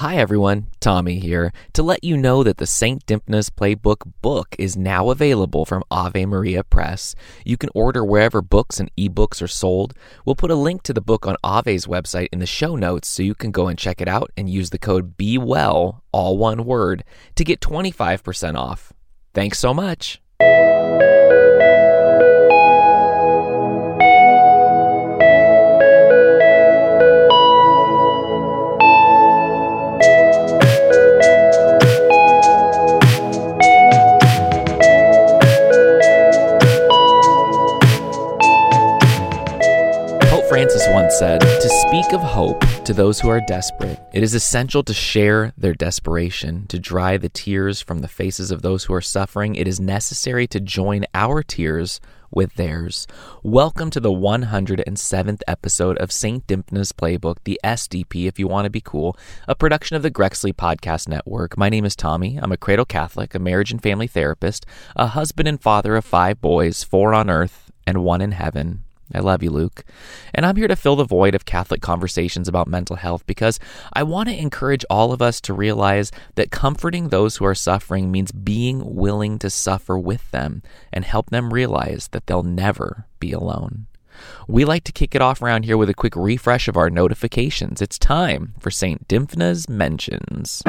Hi everyone, Tommy here, to let you know that the St. Dymphna's Playbook book is now available from Ave Maria Press. You can order wherever books and ebooks are sold. We'll put a link to the book on Ave's website in the show notes so you can go and check it out and use the code BEWELL, all one word, to get 25% off. Thanks so much. Francis once said, To speak of hope to those who are desperate, it is essential to share their desperation. To dry the tears from the faces of those who are suffering, it is necessary to join our tears with theirs. Welcome to the 107th episode of St. Dymphna's Playbook, the SDP, if you want to be cool, a production of the Grexley Podcast Network. My name is Tommy. I'm a cradle Catholic, a marriage and family therapist, a husband and father of five boys, four on earth and one in heaven. I love you, Luke. And I'm here to fill the void of Catholic conversations about mental health because I want to encourage all of us to realize that comforting those who are suffering means being willing to suffer with them and help them realize that they'll never be alone. We like to kick it off around here with a quick refresh of our notifications. It's time for St. Dymphna's Mentions.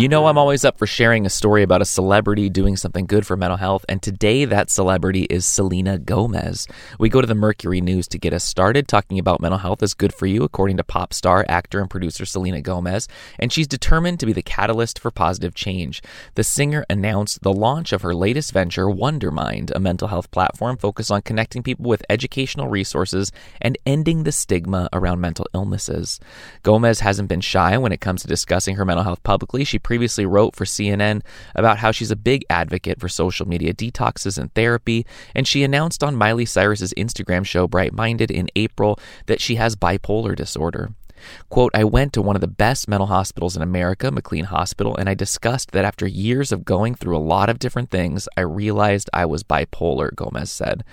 You know, I'm always up for sharing a story about a celebrity doing something good for mental health, and today that celebrity is Selena Gomez. We go to the Mercury News to get us started. Talking about mental health is good for you, according to pop star, actor, and producer Selena Gomez, and she's determined to be the catalyst for positive change. The singer announced the launch of her latest venture, Wondermind, a mental health platform focused on connecting people with educational resources and ending the stigma around mental illnesses. Gomez hasn't been shy when it comes to discussing her mental health publicly. She previously wrote for CNN about how she's a big advocate for social media detoxes and therapy, and she announced on Miley Cyrus's Instagram show Bright Minded in April that she has bipolar disorder. Quote, I went to one of the best mental hospitals in America, McLean Hospital, and I discussed that after years of going through a lot of different things, I realized I was bipolar, Gomez said.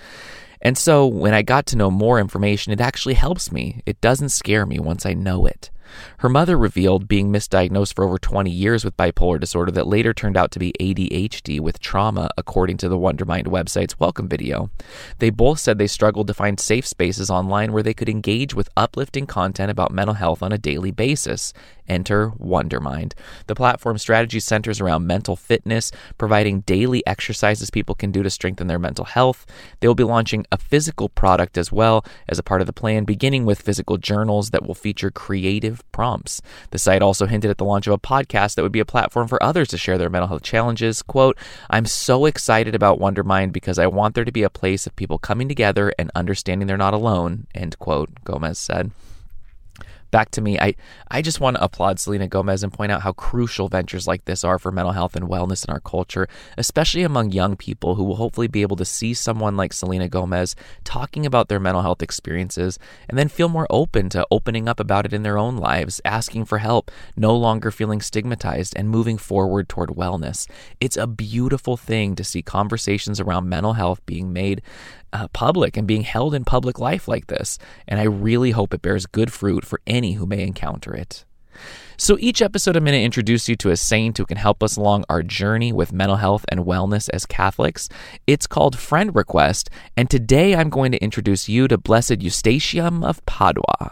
And so when I got to know more information, it actually helps me. It doesn't scare me once I know it. Her mother revealed being misdiagnosed for over 20 years with bipolar disorder that later turned out to be ADHD with trauma, according to the Wondermind website's welcome video. They both said they struggled to find safe spaces online where they could engage with uplifting content about mental health on a daily basis. Enter Wondermind. The platform strategy centers around mental fitness, providing daily exercises people can do to strengthen their mental health. They will be launching a physical product as well as a part of the plan, beginning with physical journals that will feature creative prompts. The site also hinted at the launch of a podcast that would be a platform for others to share their mental health challenges. Quote, I'm so excited about Wondermind because I want there to be a place of people coming together and understanding they're not alone, end quote, Gomez said back to me. I, I just want to applaud Selena Gomez and point out how crucial ventures like this are for mental health and wellness in our culture, especially among young people who will hopefully be able to see someone like Selena Gomez talking about their mental health experiences and then feel more open to opening up about it in their own lives, asking for help, no longer feeling stigmatized, and moving forward toward wellness. It's a beautiful thing to see conversations around mental health being made uh, public and being held in public life like this. And I really hope it bears good fruit for any who may encounter it. So each episode, I'm going to introduce you to a saint who can help us along our journey with mental health and wellness as Catholics. It's called Friend Request, and today I'm going to introduce you to Blessed Eustochium of Padua.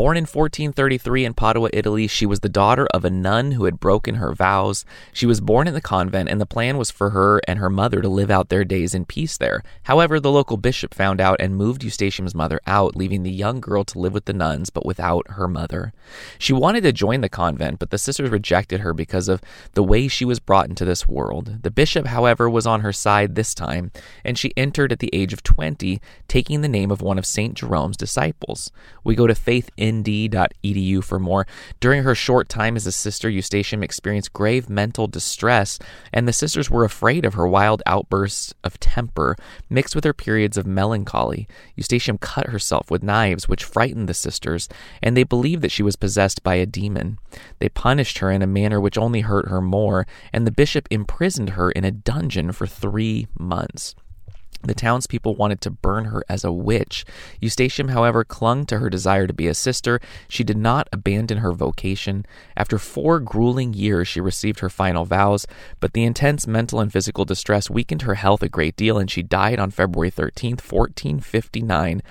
Born in 1433 in Padua, Italy, she was the daughter of a nun who had broken her vows. She was born in the convent, and the plan was for her and her mother to live out their days in peace there. However, the local bishop found out and moved Eustochium's mother out, leaving the young girl to live with the nuns, but without her mother. She wanted to join the convent, but the sisters rejected her because of the way she was brought into this world. The bishop, however, was on her side this time, and she entered at the age of 20, taking the name of one of St. Jerome's disciples. We go to Faith in umd.edu for more. During her short time as a sister, Eustatium experienced grave mental distress, and the sisters were afraid of her wild outbursts of temper, mixed with her periods of melancholy. Eustatium cut herself with knives, which frightened the sisters, and they believed that she was possessed by a demon. They punished her in a manner which only hurt her more, and the bishop imprisoned her in a dungeon for three months. The townspeople wanted to burn her as a witch. Eustatium, however, clung to her desire to be a sister. She did not abandon her vocation. After four grueling years, she received her final vows, but the intense mental and physical distress weakened her health a great deal, and she died on February 13th, 1459.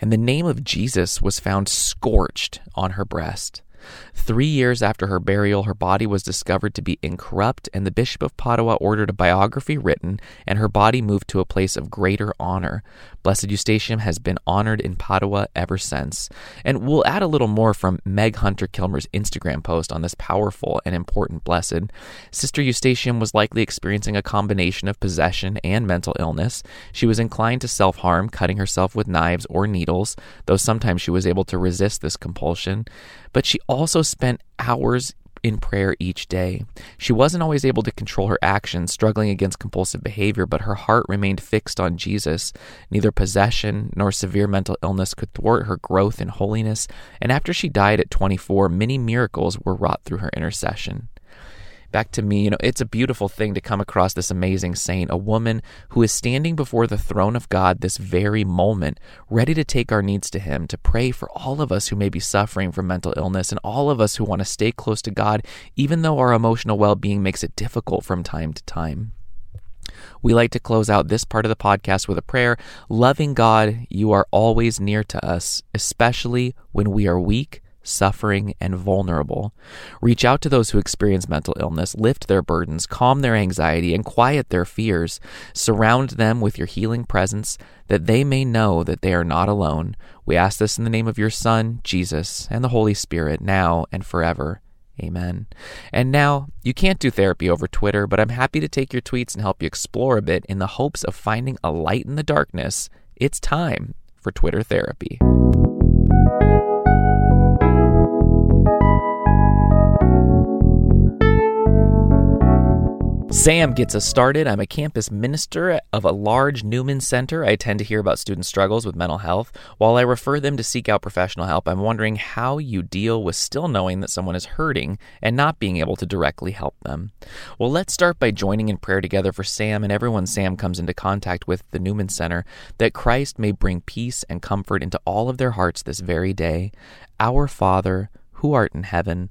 And the name of Jesus was found scorched on her breast. Three years after her burial, her body was discovered to be incorrupt, and the Bishop of Padua ordered a biography written, and her body moved to a place of greater honor. Blessed Eustatium has been honored in Padua ever since. And we'll add a little more from Meg Hunter Kilmer's Instagram post on this powerful and important blessed. Sister Eustatium was likely experiencing a combination of possession and mental illness. She was inclined to self harm, cutting herself with knives or needles, though sometimes she was able to resist this compulsion. But she also spent hours in prayer each day. She wasn't always able to control her actions, struggling against compulsive behavior, but her heart remained fixed on Jesus. Neither possession nor severe mental illness could thwart her growth in holiness, and after she died at 24, many miracles were wrought through her intercession back to me, you know, it's a beautiful thing to come across this amazing saint, a woman who is standing before the throne of God this very moment, ready to take our needs to Him, to pray for all of us who may be suffering from mental illness and all of us who want to stay close to God, even though our emotional well being makes it difficult from time to time. We like to close out this part of the podcast with a prayer. Loving God, you are always near to us, especially when we are weak suffering, and vulnerable. Reach out to those who experience mental illness, lift their burdens, calm their anxiety, and quiet their fears. Surround them with your healing presence that they may know that they are not alone. We ask this in the name of your Son, Jesus, and the Holy Spirit, now and forever. Amen. And now, you can't do therapy over Twitter, but I'm happy to take your tweets and help you explore a bit in the hopes of finding a light in the darkness. It's time for Twitter therapy. Sam gets us started. I'm a campus minister of a large Newman center. I tend to hear about student struggles with mental health. While I refer them to seek out professional help, I'm wondering how you deal with still knowing that someone is hurting and not being able to directly help them. Well, let's start by joining in prayer together for Sam and everyone Sam comes into contact with the Newman Center, that Christ may bring peace and comfort into all of their hearts this very day. Our Father, who art in heaven,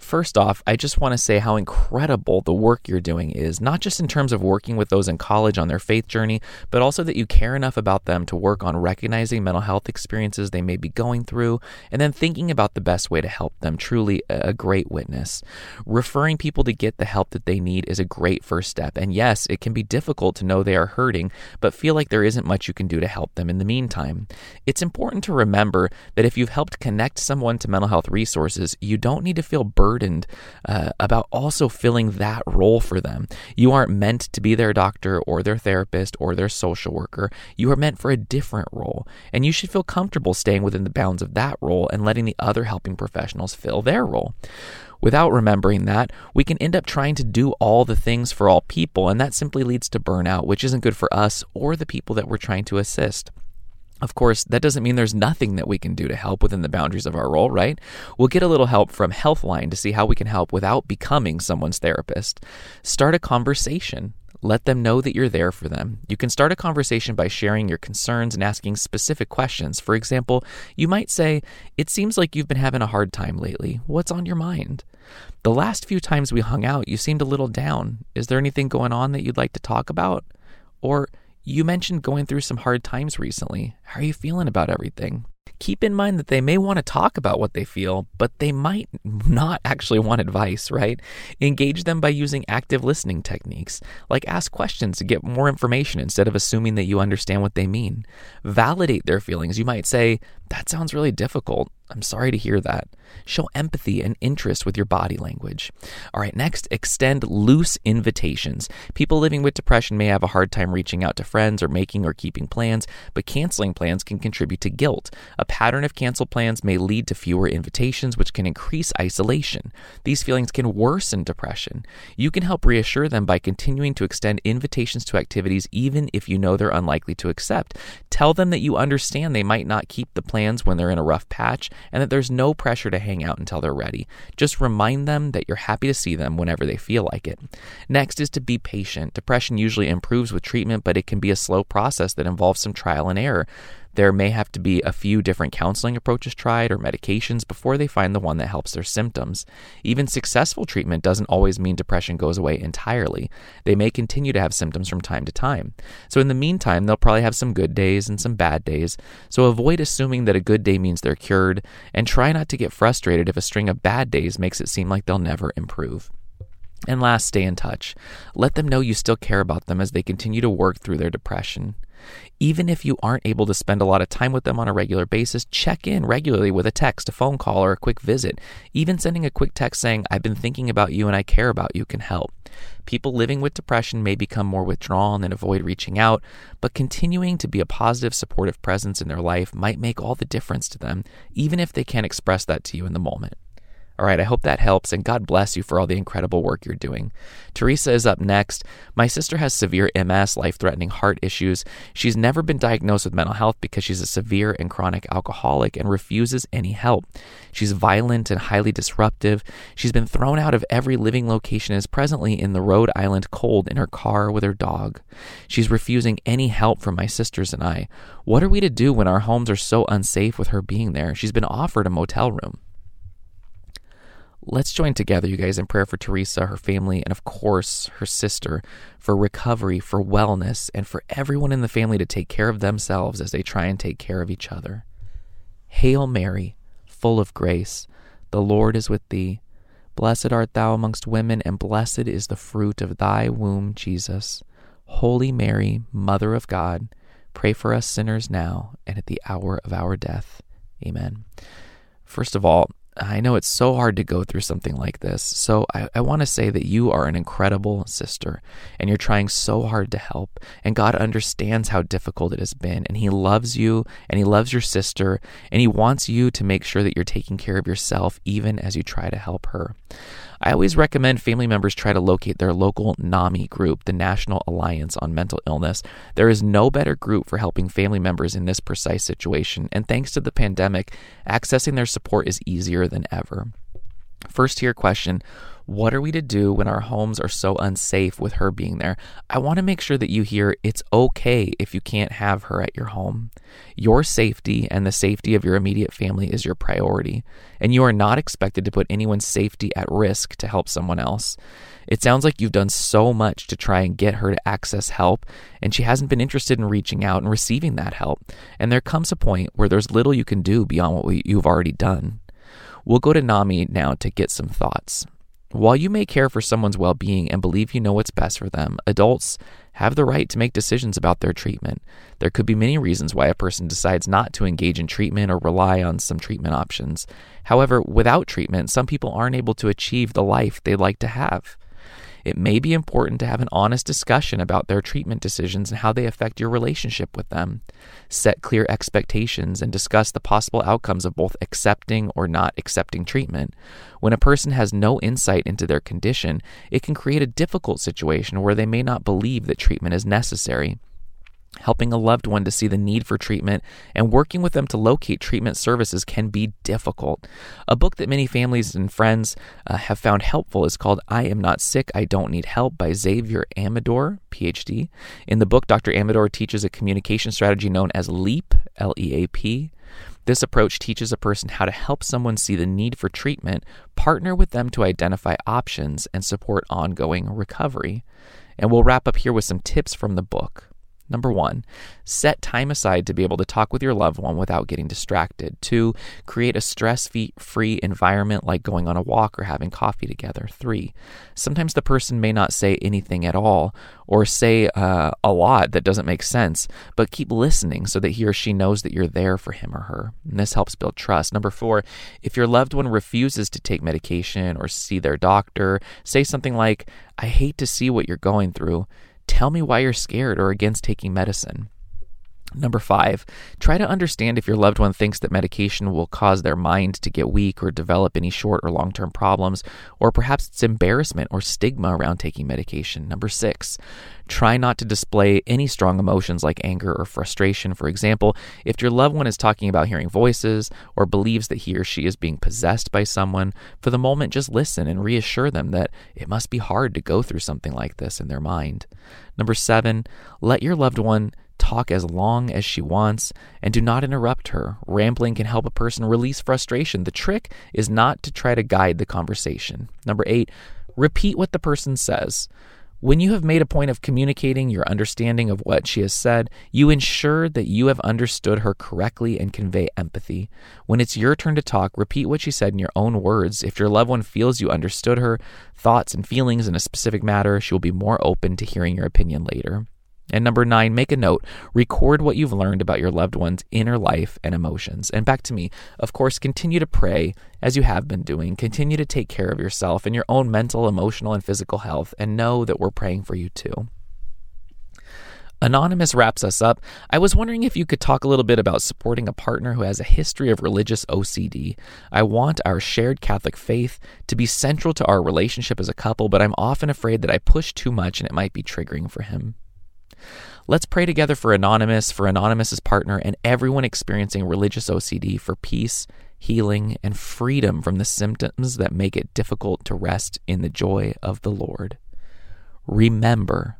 First off, I just want to say how incredible the work you're doing is, not just in terms of working with those in college on their faith journey, but also that you care enough about them to work on recognizing mental health experiences they may be going through and then thinking about the best way to help them. Truly a great witness. Referring people to get the help that they need is a great first step. And yes, it can be difficult to know they are hurting, but feel like there isn't much you can do to help them in the meantime. It's important to remember that if you've helped connect someone to mental health resources, you don't need to feel burdened burdened uh, about also filling that role for them. You aren't meant to be their doctor or their therapist or their social worker. You are meant for a different role, and you should feel comfortable staying within the bounds of that role and letting the other helping professionals fill their role. Without remembering that, we can end up trying to do all the things for all people, and that simply leads to burnout, which isn't good for us or the people that we're trying to assist. Of course, that doesn't mean there's nothing that we can do to help within the boundaries of our role, right? We'll get a little help from Healthline to see how we can help without becoming someone's therapist. Start a conversation. Let them know that you're there for them. You can start a conversation by sharing your concerns and asking specific questions. For example, you might say, It seems like you've been having a hard time lately. What's on your mind? The last few times we hung out, you seemed a little down. Is there anything going on that you'd like to talk about? Or, you mentioned going through some hard times recently. How are you feeling about everything? keep in mind that they may want to talk about what they feel, but they might not actually want advice, right? Engage them by using active listening techniques, like ask questions to get more information instead of assuming that you understand what they mean. Validate their feelings. You might say, That sounds really difficult. I'm sorry to hear that. Show empathy and interest with your body language. All right, next, extend loose invitations. People living with depression may have a hard time reaching out to friends or making or keeping plans, but canceling plans can contribute to guilt. A pattern of canceled plans may lead to fewer invitations, which can increase isolation. These feelings can worsen depression. You can help reassure them by continuing to extend invitations to activities even if you know they're unlikely to accept. Tell them that you understand they might not keep the plans when they're in a rough patch and that there's no pressure to hang out until they're ready. Just remind them that you're happy to see them whenever they feel like it. Next is to be patient. Depression usually improves with treatment, but it can be a slow process that involves some trial and error. There may have to be a few different counseling approaches tried or medications before they find the one that helps their symptoms. Even successful treatment doesn't always mean depression goes away entirely. They may continue to have symptoms from time to time. So, in the meantime, they'll probably have some good days and some bad days. So, avoid assuming that a good day means they're cured, and try not to get frustrated if a string of bad days makes it seem like they'll never improve. And last, stay in touch. Let them know you still care about them as they continue to work through their depression. Even if you aren't able to spend a lot of time with them on a regular basis, check in regularly with a text, a phone call, or a quick visit. Even sending a quick text saying, I've been thinking about you and I care about you can help. People living with depression may become more withdrawn and avoid reaching out, but continuing to be a positive, supportive presence in their life might make all the difference to them, even if they can't express that to you in the moment. All right, I hope that helps, and God bless you for all the incredible work you're doing. Teresa is up next. My sister has severe MS, life threatening heart issues. She's never been diagnosed with mental health because she's a severe and chronic alcoholic and refuses any help. She's violent and highly disruptive. She's been thrown out of every living location and is presently in the Rhode Island cold in her car with her dog. She's refusing any help from my sisters and I. What are we to do when our homes are so unsafe with her being there? She's been offered a motel room. Let's join together, you guys, in prayer for Teresa, her family, and of course, her sister, for recovery, for wellness, and for everyone in the family to take care of themselves as they try and take care of each other. Hail Mary, full of grace, the Lord is with thee. Blessed art thou amongst women, and blessed is the fruit of thy womb, Jesus. Holy Mary, Mother of God, pray for us sinners now and at the hour of our death. Amen. First of all, I know it's so hard to go through something like this. So I, I want to say that you are an incredible sister and you're trying so hard to help. And God understands how difficult it has been. And He loves you and He loves your sister. And He wants you to make sure that you're taking care of yourself even as you try to help her. I always recommend family members try to locate their local NAMI group, the National Alliance on Mental Illness. There is no better group for helping family members in this precise situation, and thanks to the pandemic, accessing their support is easier than ever. First, your question what are we to do when our homes are so unsafe with her being there? I want to make sure that you hear it's okay if you can't have her at your home. Your safety and the safety of your immediate family is your priority, and you are not expected to put anyone's safety at risk to help someone else. It sounds like you've done so much to try and get her to access help, and she hasn't been interested in reaching out and receiving that help. And there comes a point where there's little you can do beyond what you've already done. We'll go to NAMI now to get some thoughts. While you may care for someone's well being and believe you know what's best for them, adults have the right to make decisions about their treatment. There could be many reasons why a person decides not to engage in treatment or rely on some treatment options. However, without treatment, some people aren't able to achieve the life they'd like to have it may be important to have an honest discussion about their treatment decisions and how they affect your relationship with them. Set clear expectations and discuss the possible outcomes of both accepting or not accepting treatment. When a person has no insight into their condition, it can create a difficult situation where they may not believe that treatment is necessary helping a loved one to see the need for treatment, and working with them to locate treatment services can be difficult. A book that many families and friends uh, have found helpful is called I Am Not Sick, I Don't Need Help by Xavier Amador, PhD. In the book, Dr. Amador teaches a communication strategy known as LEAP, L E A P. This approach teaches a person how to help someone see the need for treatment, partner with them to identify options, and support ongoing recovery. And we'll wrap up here with some tips from the book. Number one, set time aside to be able to talk with your loved one without getting distracted. Two, create a stress free environment like going on a walk or having coffee together. Three, sometimes the person may not say anything at all or say uh, a lot that doesn't make sense, but keep listening so that he or she knows that you're there for him or her. And this helps build trust. Number four, if your loved one refuses to take medication or see their doctor, say something like, I hate to see what you're going through. Tell me why you're scared or against taking medicine. Number five, try to understand if your loved one thinks that medication will cause their mind to get weak or develop any short or long term problems, or perhaps it's embarrassment or stigma around taking medication. Number six, try not to display any strong emotions like anger or frustration. For example, if your loved one is talking about hearing voices or believes that he or she is being possessed by someone, for the moment just listen and reassure them that it must be hard to go through something like this in their mind. Number seven, let your loved one talk as long as she wants, and do not interrupt her. Rambling can help a person release frustration. The trick is not to try to guide the conversation. Number eight, repeat what the person says. When you have made a point of communicating your understanding of what she has said, you ensure that you have understood her correctly and convey empathy. When it's your turn to talk, repeat what she said in your own words. If your loved one feels you understood her thoughts and feelings in a specific matter, she will be more open to hearing your opinion later. And number nine, make a note. Record what you've learned about your loved one's inner life and emotions. And back to me, of course, continue to pray as you have been doing. Continue to take care of yourself and your own mental, emotional, and physical health, and know that we're praying for you too. Anonymous wraps us up. I was wondering if you could talk a little bit about supporting a partner who has a history of religious OCD. I want our shared Catholic faith to be central to our relationship as a couple, but I'm often afraid that I push too much and it might be triggering for him. Let's pray together for Anonymous, for Anonymous's partner, and everyone experiencing religious OCD for peace, healing, and freedom from the symptoms that make it difficult to rest in the joy of the Lord. Remember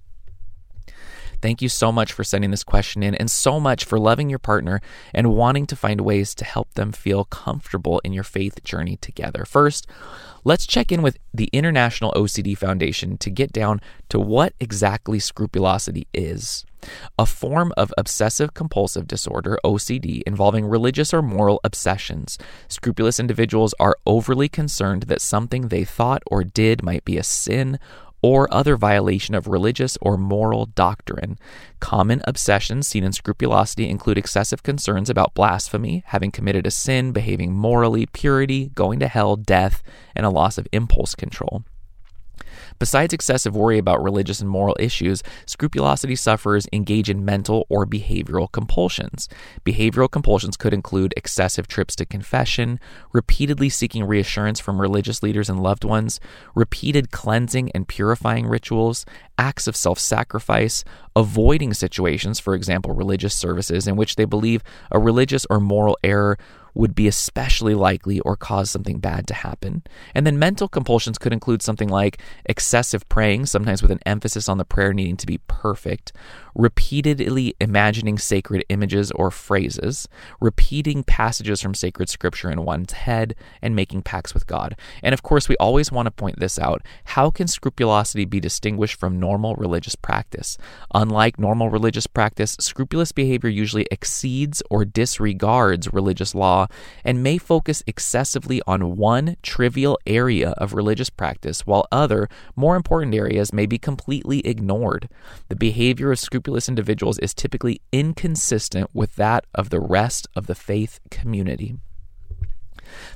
Thank you so much for sending this question in and so much for loving your partner and wanting to find ways to help them feel comfortable in your faith journey together. First, let's check in with the International OCD Foundation to get down to what exactly scrupulosity is. A form of obsessive compulsive disorder, OCD, involving religious or moral obsessions. Scrupulous individuals are overly concerned that something they thought or did might be a sin or other violation of religious or moral doctrine. Common obsessions seen in scrupulosity include excessive concerns about blasphemy, having committed a sin, behaving morally, purity, going to hell, death, and a loss of impulse control. Besides excessive worry about religious and moral issues, scrupulosity sufferers engage in mental or behavioral compulsions. Behavioral compulsions could include excessive trips to confession, repeatedly seeking reassurance from religious leaders and loved ones, repeated cleansing and purifying rituals, acts of self sacrifice, avoiding situations, for example, religious services, in which they believe a religious or moral error would be especially likely or cause something bad to happen. And then mental compulsions could include something like excessive praying, sometimes with an emphasis on the prayer needing to be perfect, repeatedly imagining sacred images or phrases, repeating passages from sacred scripture in one's head, and making pacts with God. And of course, we always want to point this out. How can scrupulosity be distinguished from normal religious practice? Unlike normal religious practice, scrupulous behavior usually exceeds or disregards religious law and may focus excessively on one trivial area of religious practice, while other, more important areas may be completely ignored. The behavior of scrupulous scrupulous individuals is typically inconsistent with that of the rest of the faith community.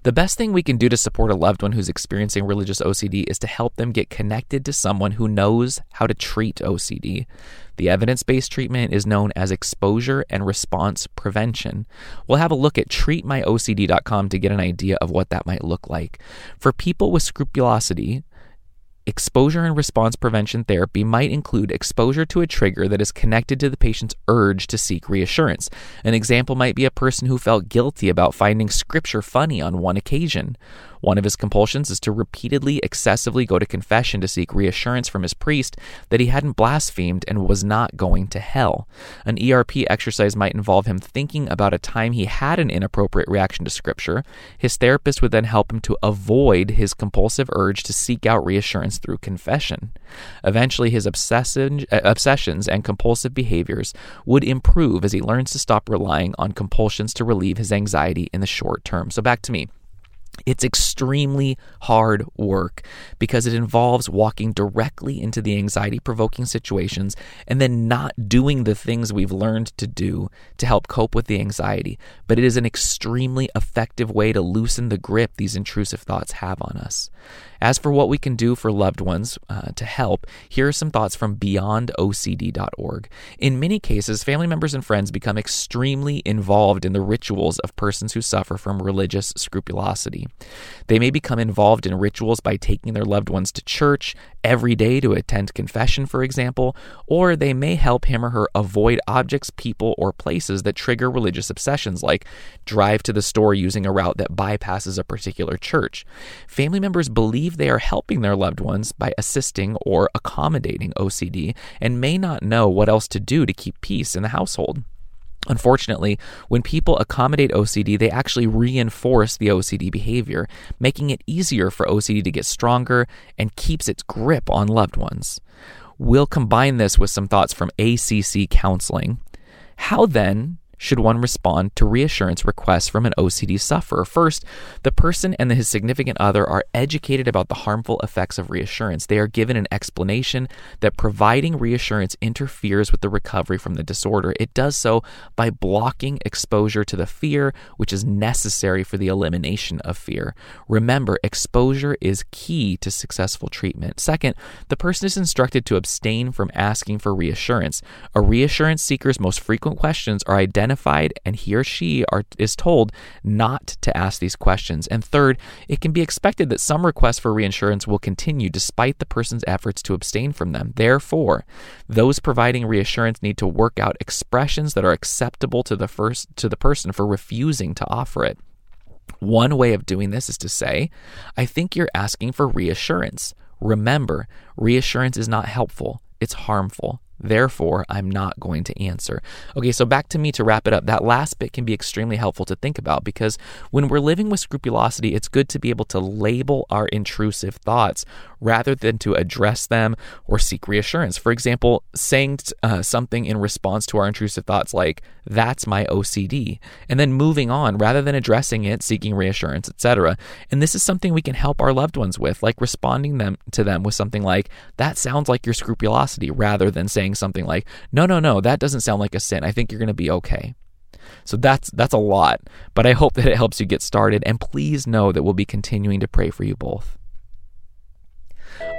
The best thing we can do to support a loved one who's experiencing religious OCD is to help them get connected to someone who knows how to treat OCD. The evidence based treatment is known as exposure and response prevention. We'll have a look at treatmyocd.com to get an idea of what that might look like. For people with scrupulosity, Exposure and response prevention therapy might include exposure to a trigger that is connected to the patient's urge to seek reassurance. An example might be a person who felt guilty about finding scripture funny on one occasion. One of his compulsions is to repeatedly, excessively go to confession to seek reassurance from his priest that he hadn't blasphemed and was not going to hell. An ERP exercise might involve him thinking about a time he had an inappropriate reaction to Scripture. His therapist would then help him to avoid his compulsive urge to seek out reassurance through confession. Eventually, his uh, obsessions and compulsive behaviors would improve as he learns to stop relying on compulsions to relieve his anxiety in the short term. So, back to me. It's extremely hard work because it involves walking directly into the anxiety provoking situations and then not doing the things we've learned to do to help cope with the anxiety. But it is an extremely effective way to loosen the grip these intrusive thoughts have on us. As for what we can do for loved ones uh, to help, here are some thoughts from beyondocd.org. In many cases, family members and friends become extremely involved in the rituals of persons who suffer from religious scrupulosity. They may become involved in rituals by taking their loved ones to church every day to attend confession, for example, or they may help him or her avoid objects, people, or places that trigger religious obsessions, like drive to the store using a route that bypasses a particular church. Family members believe they are helping their loved ones by assisting or accommodating OCD and may not know what else to do to keep peace in the household. Unfortunately, when people accommodate OCD, they actually reinforce the OCD behavior, making it easier for OCD to get stronger and keeps its grip on loved ones. We'll combine this with some thoughts from ACC counseling. How then should one respond to reassurance requests from an OCD sufferer? First, the person and his significant other are educated about the harmful effects of reassurance. They are given an explanation that providing reassurance interferes with the recovery from the disorder. It does so by blocking exposure to the fear, which is necessary for the elimination of fear. Remember, exposure is key to successful treatment. Second, the person is instructed to abstain from asking for reassurance. A reassurance seeker's most frequent questions are identified identified and he or she are, is told not to ask these questions. And third, it can be expected that some requests for reassurance will continue despite the person's efforts to abstain from them. Therefore, those providing reassurance need to work out expressions that are acceptable to the first to the person for refusing to offer it. One way of doing this is to say, I think you're asking for reassurance. Remember, reassurance is not helpful, it's harmful. Therefore, I'm not going to answer. Okay, so back to me to wrap it up. That last bit can be extremely helpful to think about because when we're living with scrupulosity, it's good to be able to label our intrusive thoughts rather than to address them or seek reassurance. For example, saying uh, something in response to our intrusive thoughts like, that's my OCD, and then moving on rather than addressing it, seeking reassurance, etc. And this is something we can help our loved ones with, like responding them to them with something like, that sounds like your scrupulosity, rather than saying something like, no, no, no, that doesn't sound like a sin. I think you're going to be okay. So that's that's a lot, but I hope that it helps you get started and please know that we'll be continuing to pray for you both.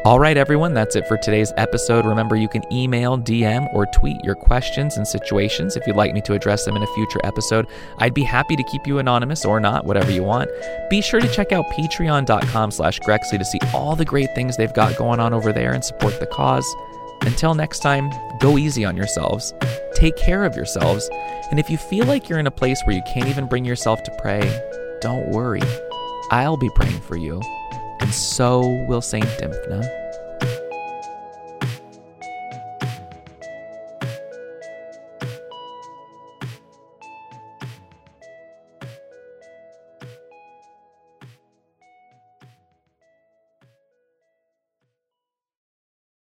All right, everyone, that's it for today's episode. Remember, you can email, DM, or tweet your questions and situations if you'd like me to address them in a future episode. I'd be happy to keep you anonymous or not, whatever you want. Be sure to check out patreon.com slash Grexley to see all the great things they've got going on over there and support the cause. Until next time, go easy on yourselves, take care of yourselves, and if you feel like you're in a place where you can't even bring yourself to pray, don't worry. I'll be praying for you and so will Saint Dymphna.